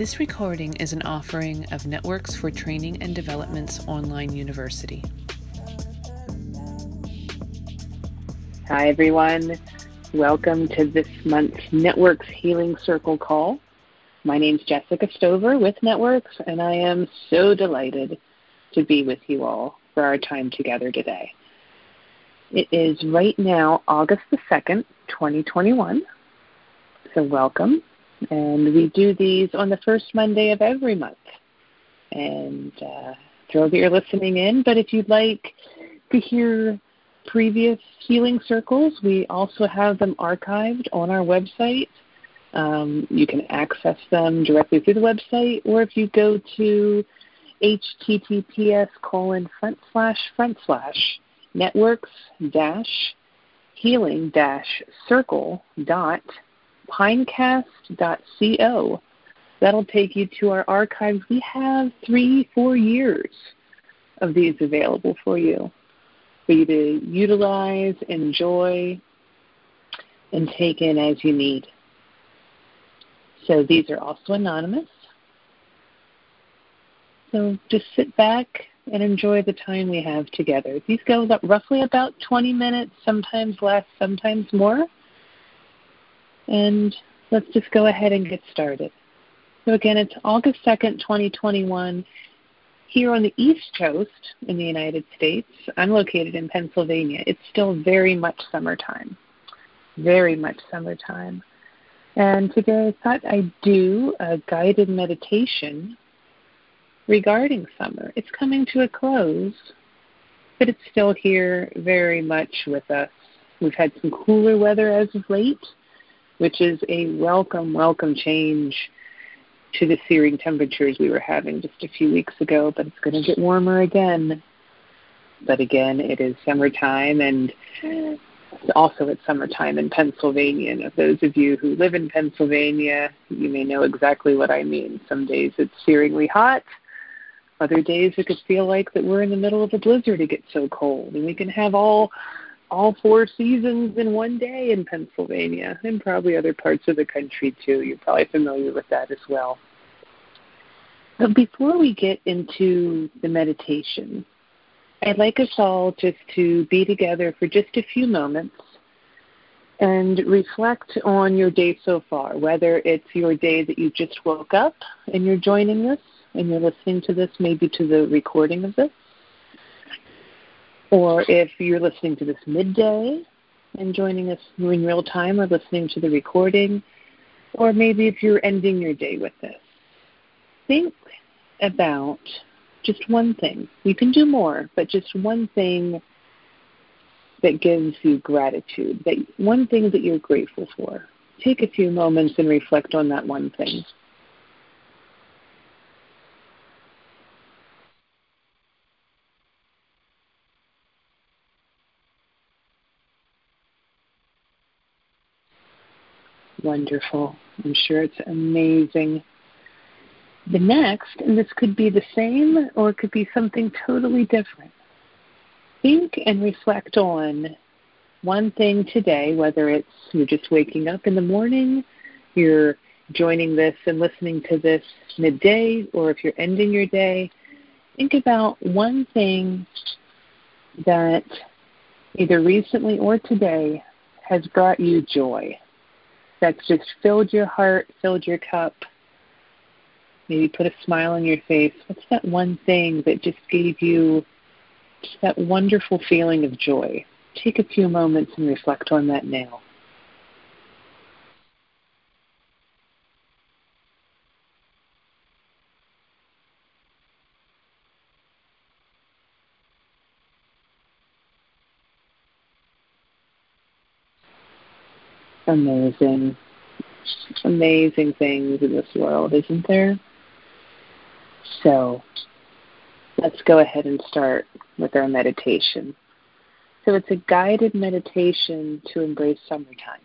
This recording is an offering of Networks for Training and Development's online university. Hi, everyone. Welcome to this month's Networks Healing Circle call. My name is Jessica Stover with Networks, and I am so delighted to be with you all for our time together today. It is right now August the 2nd, 2021. So, welcome. And we do these on the first Monday of every month. And uh, thrilled that you're listening in. But if you'd like to hear previous healing circles, we also have them archived on our website. Um, you can access them directly through the website, or if you go to https colon front slash front slash networks dash healing dash circle dot pinecast.co. That'll take you to our archives. We have three, four years of these available for you, for you to utilize, enjoy, and take in as you need. So these are also anonymous. So just sit back and enjoy the time we have together. These go roughly about 20 minutes, sometimes less, sometimes more. And let's just go ahead and get started. So, again, it's August 2nd, 2021, here on the East Coast in the United States. I'm located in Pennsylvania. It's still very much summertime. Very much summertime. And today I thought I'd do a guided meditation regarding summer. It's coming to a close, but it's still here very much with us. We've had some cooler weather as of late, which is a welcome, welcome change to the searing temperatures we were having just a few weeks ago, but it's going to get warmer again. But again, it is summertime, and also it's summertime in Pennsylvania. And those of you who live in Pennsylvania, you may know exactly what I mean. Some days it's searingly hot. Other days it could feel like that we're in the middle of a blizzard. It gets so cold, and we can have all all four seasons in one day in Pennsylvania and probably other parts of the country too. You're probably familiar with that as well. But before we get into the meditation, I'd like us all just to be together for just a few moments and reflect on your day so far, whether it's your day that you just woke up and you're joining us and you're listening to this, maybe to the recording of this, or if you're listening to this midday and joining us in real time or listening to the recording, or maybe if you're ending your day with this, think about just one thing. You can do more, but just one thing that gives you gratitude, that one thing that you're grateful for. Take a few moments and reflect on that one thing. Wonderful. I'm sure it's amazing. The next, and this could be the same or it could be something totally different. Think and reflect on one thing today, whether it's you're just waking up in the morning, you're joining this and listening to this midday, or if you're ending your day, think about one thing that either recently or today has brought you joy that's just filled your heart, filled your cup, maybe put a smile on your face. What's that one thing that just gave you just that wonderful feeling of joy? Take a few moments and reflect on that now. Amazing, amazing things in this world, isn't there? So let's go ahead and start with our meditation. So it's a guided meditation to embrace summertime.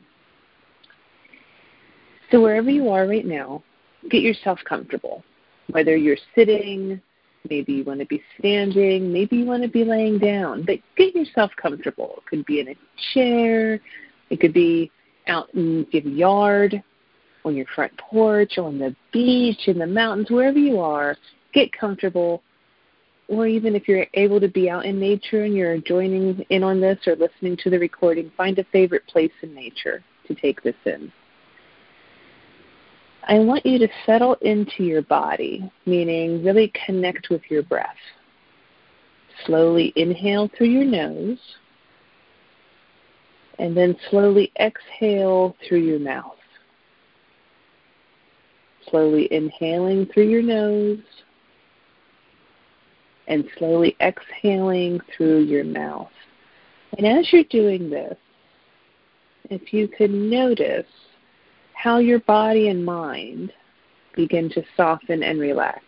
So wherever you are right now, get yourself comfortable. Whether you're sitting, maybe you want to be standing, maybe you want to be laying down, but get yourself comfortable. It could be in a chair, it could be out in your yard, on your front porch, on the beach, in the mountains, wherever you are, get comfortable. Or even if you're able to be out in nature and you're joining in on this or listening to the recording, find a favorite place in nature to take this in. I want you to settle into your body, meaning really connect with your breath. Slowly inhale through your nose, and then slowly exhale through your mouth. Slowly inhaling through your nose, and slowly exhaling through your mouth. And as you're doing this, if you could notice how your body and mind begin to soften and relax.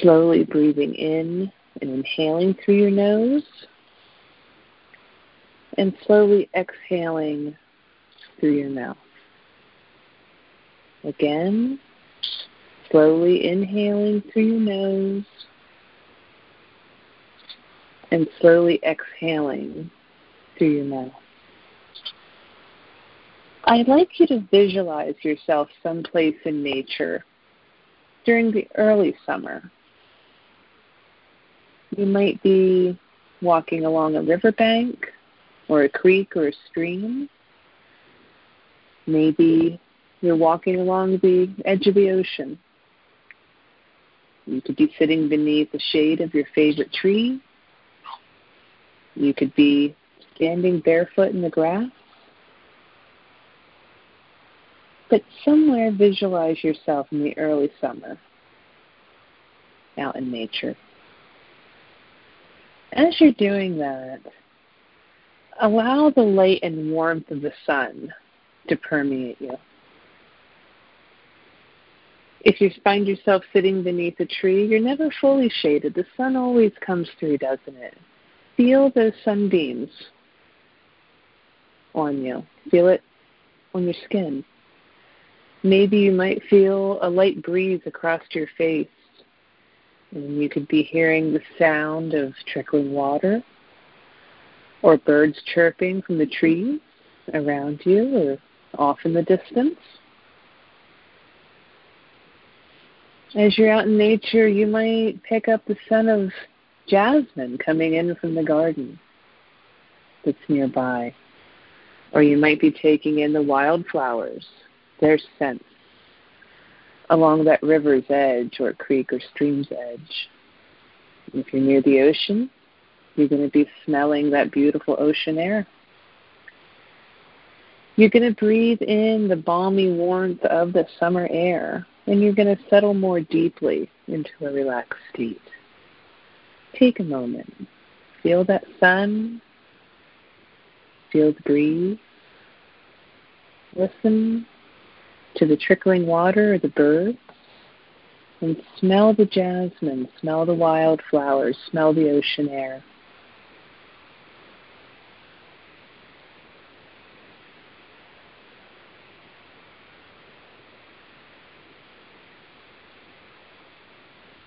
Slowly breathing in and inhaling through your nose, and slowly exhaling through your mouth. Again, slowly inhaling through your nose, and slowly exhaling through your mouth. I'd like you to visualize yourself someplace in nature during the early summer. You might be walking along a riverbank or a creek or a stream. Maybe you're walking along the edge of the ocean. You could be sitting beneath the shade of your favorite tree. You could be standing barefoot in the grass. But somewhere visualize yourself in the early summer out in nature. As you're doing that, allow the light and warmth of the sun to permeate you. If you find yourself sitting beneath a tree, you're never fully shaded. The sun always comes through, doesn't it? Feel those sunbeams on you. Feel it on your skin. Maybe you might feel a light breeze across your face, and you could be hearing the sound of trickling water or birds chirping from the trees around you or off in the distance. As you're out in nature, you might pick up the scent of jasmine coming in from the garden that's nearby. Or you might be taking in the wildflowers their scents along that river's edge or creek or stream's edge. If you're near the ocean, you're going to be smelling that beautiful ocean air. You're going to breathe in the balmy warmth of the summer air, and you're going to settle more deeply into a relaxed state. Take a moment. Feel that sun. Feel the breeze. Listen to the trickling water or the birds and smell the jasmine, smell the wildflowers, smell the ocean air.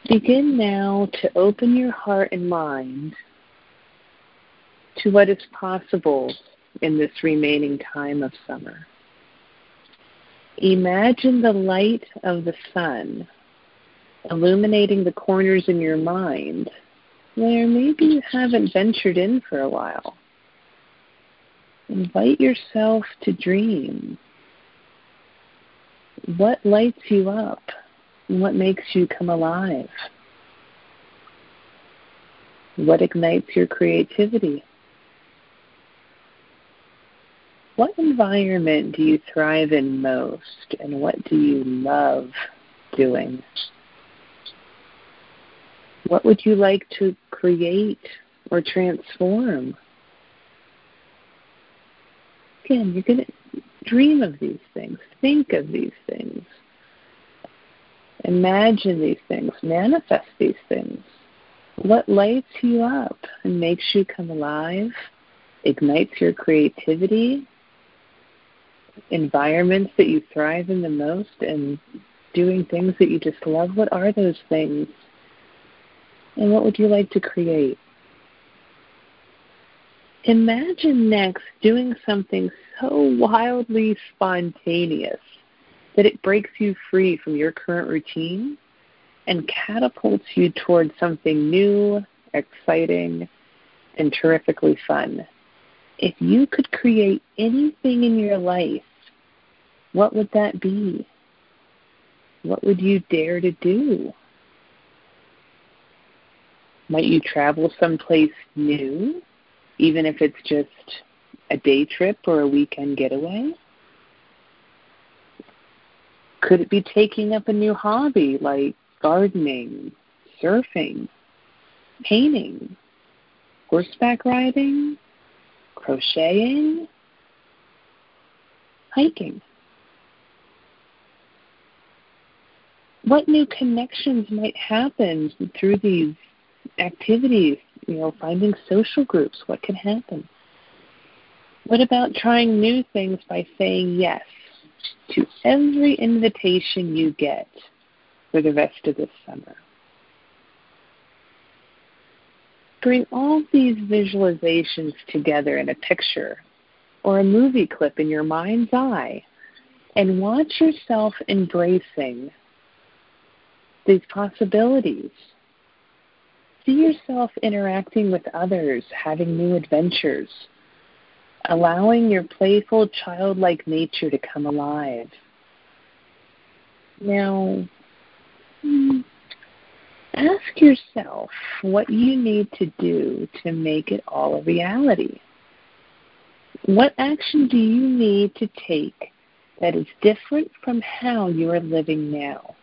Begin now to open your heart and mind to what is possible in this remaining time of summer. Imagine the light of the sun illuminating the corners in your mind where maybe you haven't ventured in for a while. Invite yourself to dream. What lights you up? And what makes you come alive? What ignites your creativity? What environment do you thrive in most, and what do you love doing? What would you like to create or transform? Again, you're going to dream of these things, think of these things, imagine these things, manifest these things. What lights you up and makes you come alive, ignites your creativity, environments that you thrive in the most and doing things that you just love? What are those things? And what would you like to create? Imagine next doing something so wildly spontaneous that it breaks you free from your current routine and catapults you towards something new, exciting, and terrifically fun. If you could create anything in your life, what would that be? What would you dare to do? Might you travel someplace new, even if it's just a day trip or a weekend getaway? Could it be taking up a new hobby like gardening, surfing, painting, horseback riding, crocheting, hiking? What new connections might happen through these activities? You know, finding social groups, what can happen? What about trying new things by saying yes to every invitation you get for the rest of this summer. Bring all these visualizations together in a picture or a movie clip in your mind's eye and watch yourself embracing these possibilities. See yourself interacting with others, having new adventures allowing your playful, childlike nature to come alive. Now, hmm, ask yourself what you need to do to make it all a reality. What action do you need to take that is different from how you are living now?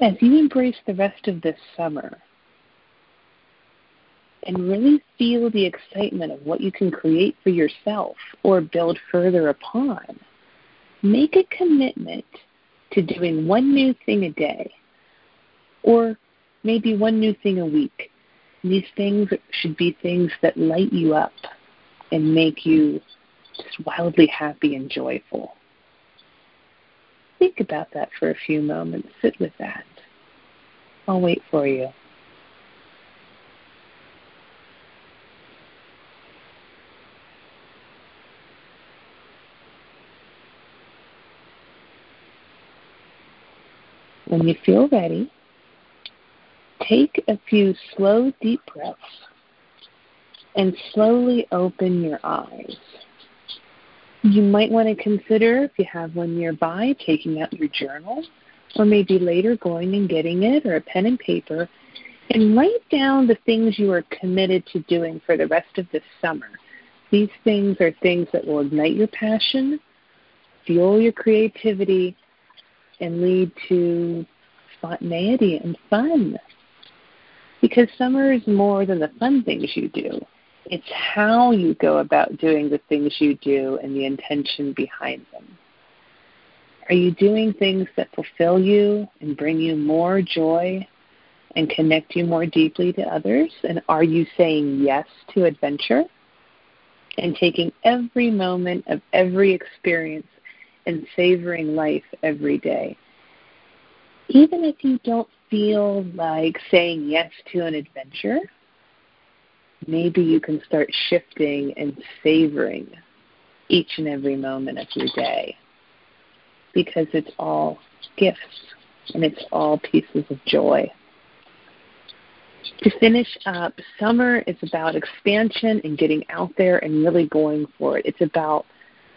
As you embrace the rest of this summer, and really feel the excitement of what you can create for yourself or build further upon, make a commitment to doing one new thing a day or maybe one new thing a week. These things should be things that light you up and make you just wildly happy and joyful. Think about that for a few moments. Sit with that. I'll wait for you. When you feel ready, take a few slow, deep breaths and slowly open your eyes. You might want to consider, if you have one nearby, taking out your journal, or maybe later going and getting it, or a pen and paper, and write down the things you are committed to doing for the rest of this summer. These things are things that will ignite your passion, fuel your creativity, and lead to spontaneity and fun. Because summer is more than the fun things you do. It's how you go about doing the things you do and the intention behind them. Are you doing things that fulfill you and bring you more joy and connect you more deeply to others? And are you saying yes to adventure and taking every moment of every experience and savoring life every day? even if you don't feel like saying yes to an adventure, maybe you can start shifting and savoring each and every moment of your day because it's all gifts and it's all pieces of joy. To finish up, summer is about expansion and getting out there and really going for it. It's about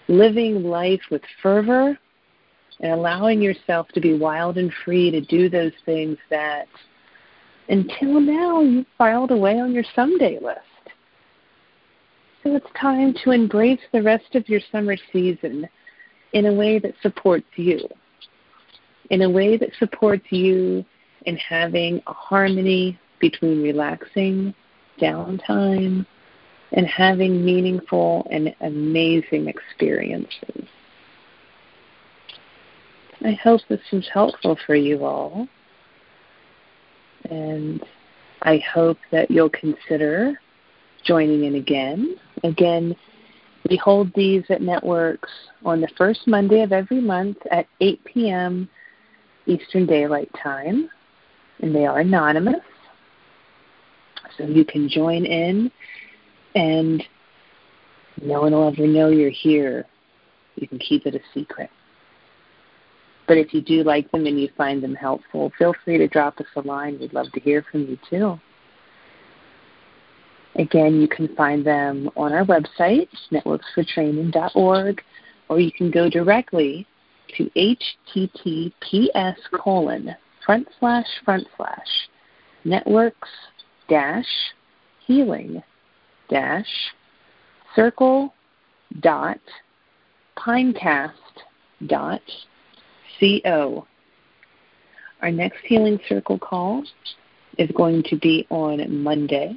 living life with fervor and allowing yourself to be wild and free to do those things that until now you've filed away on your someday list. So it's time to embrace the rest of your summer season in a way that supports you, in a way that supports you in having a harmony between relaxing, downtime, and having meaningful and amazing experiences. I hope this was helpful for you all. And I hope that you'll consider joining in again. Again, we hold these at networks on the first Monday of every month at 8 p.m. Eastern Daylight Time, and they are anonymous. So you can join in and no one will ever know you're here. You can keep it a secret. But if you do like them and you find them helpful, feel free to drop us a line. We'd love to hear from you too. Again, you can find them on our website, networksfortraining.org, or you can go directly to https colon front slash front slash networks dash healing dash circle dot pinecast dot co. Our next Healing Circle call is going to be on Monday,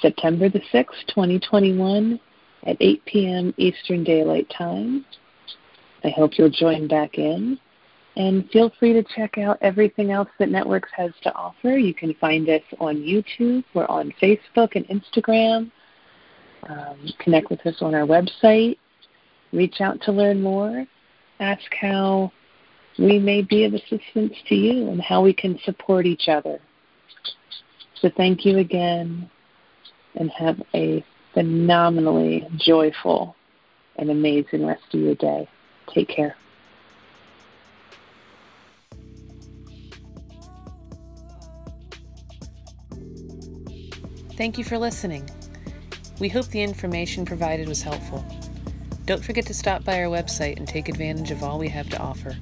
September the 6th, 2021, at 8 p.m. Eastern Daylight Time. I hope you'll join back in. And feel free to check out everything else that Networks has to offer. You can find us on YouTube, we're on Facebook and Instagram. Um, connect with us on our website. Reach out to learn more. Ask how we may be of assistance to you and how we can support each other. So thank you again and have a phenomenally joyful and amazing rest of your day. Take care. Thank you for listening. We hope the information provided was helpful. Don't forget to stop by our website and take advantage of all we have to offer.